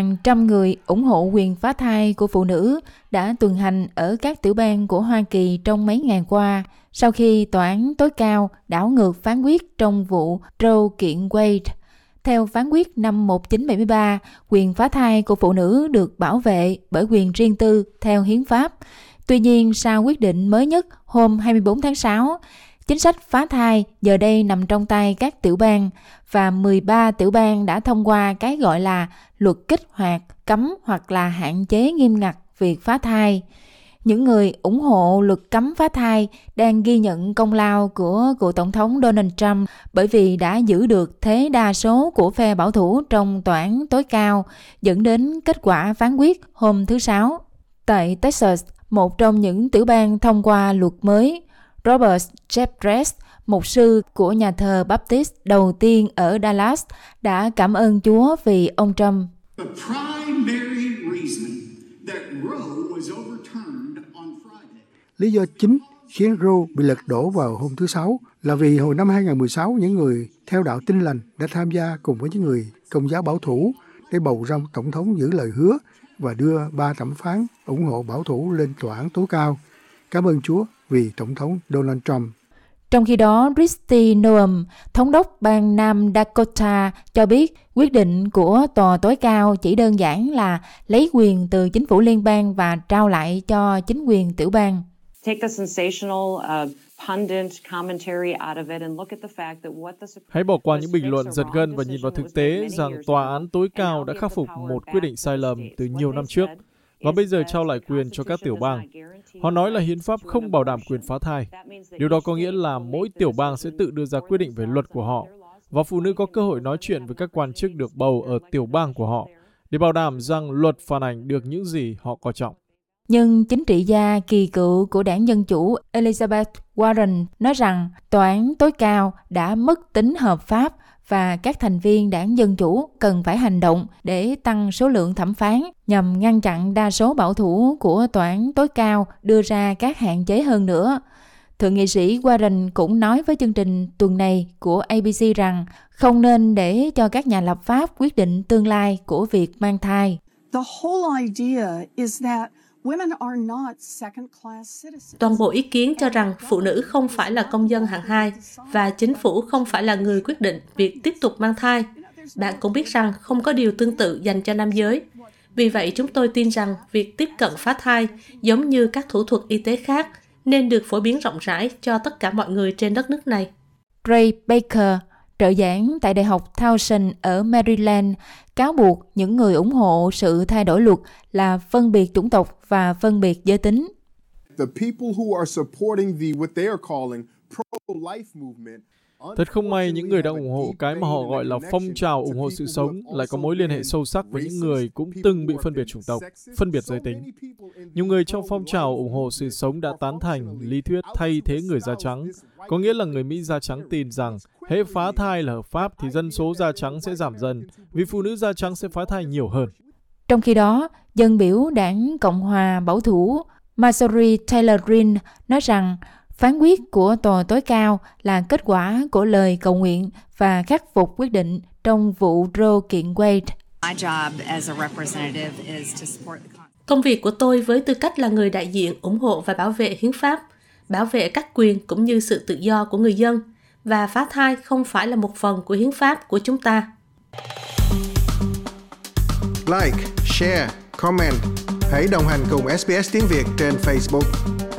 Hàng trăm người ủng hộ quyền phá thai của phụ nữ đã tuần hành ở các tiểu bang của Hoa Kỳ trong mấy ngày qua sau khi tòa án tối cao đảo ngược phán quyết trong vụ Roe kiện Wade. Theo phán quyết năm 1973, quyền phá thai của phụ nữ được bảo vệ bởi quyền riêng tư theo hiến pháp. Tuy nhiên, sau quyết định mới nhất hôm 24 tháng 6, chính sách phá thai giờ đây nằm trong tay các tiểu bang và 13 tiểu bang đã thông qua cái gọi là luật kích hoạt, cấm hoặc là hạn chế nghiêm ngặt việc phá thai. Những người ủng hộ luật cấm phá thai đang ghi nhận công lao của cựu tổng thống Donald Trump bởi vì đã giữ được thế đa số của phe bảo thủ trong tòa án tối cao, dẫn đến kết quả phán quyết hôm thứ Sáu. Tại Texas, một trong những tiểu bang thông qua luật mới, Robert Jeffress, mục sư của nhà thờ Baptist đầu tiên ở Dallas, đã cảm ơn Chúa vì ông Trump. The primary reason that Roe was overturned on Friday. Lý do chính khiến Roe bị lật đổ vào hôm thứ Sáu là vì hồi năm 2016 những người theo đạo tin lành đã tham gia cùng với những người công giáo bảo thủ để bầu ra tổng thống giữ lời hứa và đưa ba thẩm phán ủng hộ bảo thủ lên tòa án tối cao. Cảm ơn Chúa vì Tổng thống Donald Trump. Trong khi đó, Kristi Noem, thống đốc bang Nam Dakota, cho biết quyết định của tòa tối cao chỉ đơn giản là lấy quyền từ chính phủ liên bang và trao lại cho chính quyền tiểu bang. Hãy bỏ qua những bình luận giật gân và nhìn vào thực tế rằng tòa án tối cao đã khắc phục một quyết định sai lầm từ nhiều năm trước và bây giờ trao lại quyền cho các tiểu bang. Họ nói là hiến pháp không bảo đảm quyền phá thai. Điều đó có nghĩa là mỗi tiểu bang sẽ tự đưa ra quyết định về luật của họ và phụ nữ có cơ hội nói chuyện với các quan chức được bầu ở tiểu bang của họ để bảo đảm rằng luật phản ảnh được những gì họ coi trọng. Nhưng chính trị gia kỳ cựu của đảng Dân Chủ Elizabeth Warren nói rằng tòa án tối cao đã mất tính hợp pháp và các thành viên đảng Dân Chủ cần phải hành động để tăng số lượng thẩm phán nhằm ngăn chặn đa số bảo thủ của tòa án tối cao đưa ra các hạn chế hơn nữa. Thượng nghị sĩ Warren cũng nói với chương trình tuần này của ABC rằng không nên để cho các nhà lập pháp quyết định tương lai của việc mang thai. The whole idea is that Toàn bộ ý kiến cho rằng phụ nữ không phải là công dân hạng hai và chính phủ không phải là người quyết định việc tiếp tục mang thai. Bạn cũng biết rằng không có điều tương tự dành cho nam giới. Vì vậy, chúng tôi tin rằng việc tiếp cận phá thai, giống như các thủ thuật y tế khác, nên được phổ biến rộng rãi cho tất cả mọi người trên đất nước này. Ray Baker, trợ giảng tại Đại học Towson ở Maryland, cáo buộc những người ủng hộ sự thay đổi luật là phân biệt chủng tộc và phân biệt giới tính. The people who are supporting the what they are calling pro-life movement Thật không may những người đang ủng hộ cái mà họ gọi là phong trào ủng hộ sự sống lại có mối liên hệ sâu sắc với những người cũng từng bị phân biệt chủng tộc, phân biệt giới tính. Nhiều người trong phong trào ủng hộ sự sống đã tán thành lý thuyết thay thế người da trắng, có nghĩa là người Mỹ da trắng tin rằng hễ phá thai là hợp pháp thì dân số da trắng sẽ giảm dần vì phụ nữ da trắng sẽ phá thai nhiều hơn. Trong khi đó, dân biểu đảng Cộng hòa bảo thủ Marjorie Taylor Greene nói rằng Phán quyết của tòa tối cao là kết quả của lời cầu nguyện và khắc phục quyết định trong vụ Roe kiện Wade. Công việc của tôi với tư cách là người đại diện ủng hộ và bảo vệ hiến pháp, bảo vệ các quyền cũng như sự tự do của người dân và phá thai không phải là một phần của hiến pháp của chúng ta. Like, share, comment. Hãy đồng hành cùng SBS tiếng Việt trên Facebook.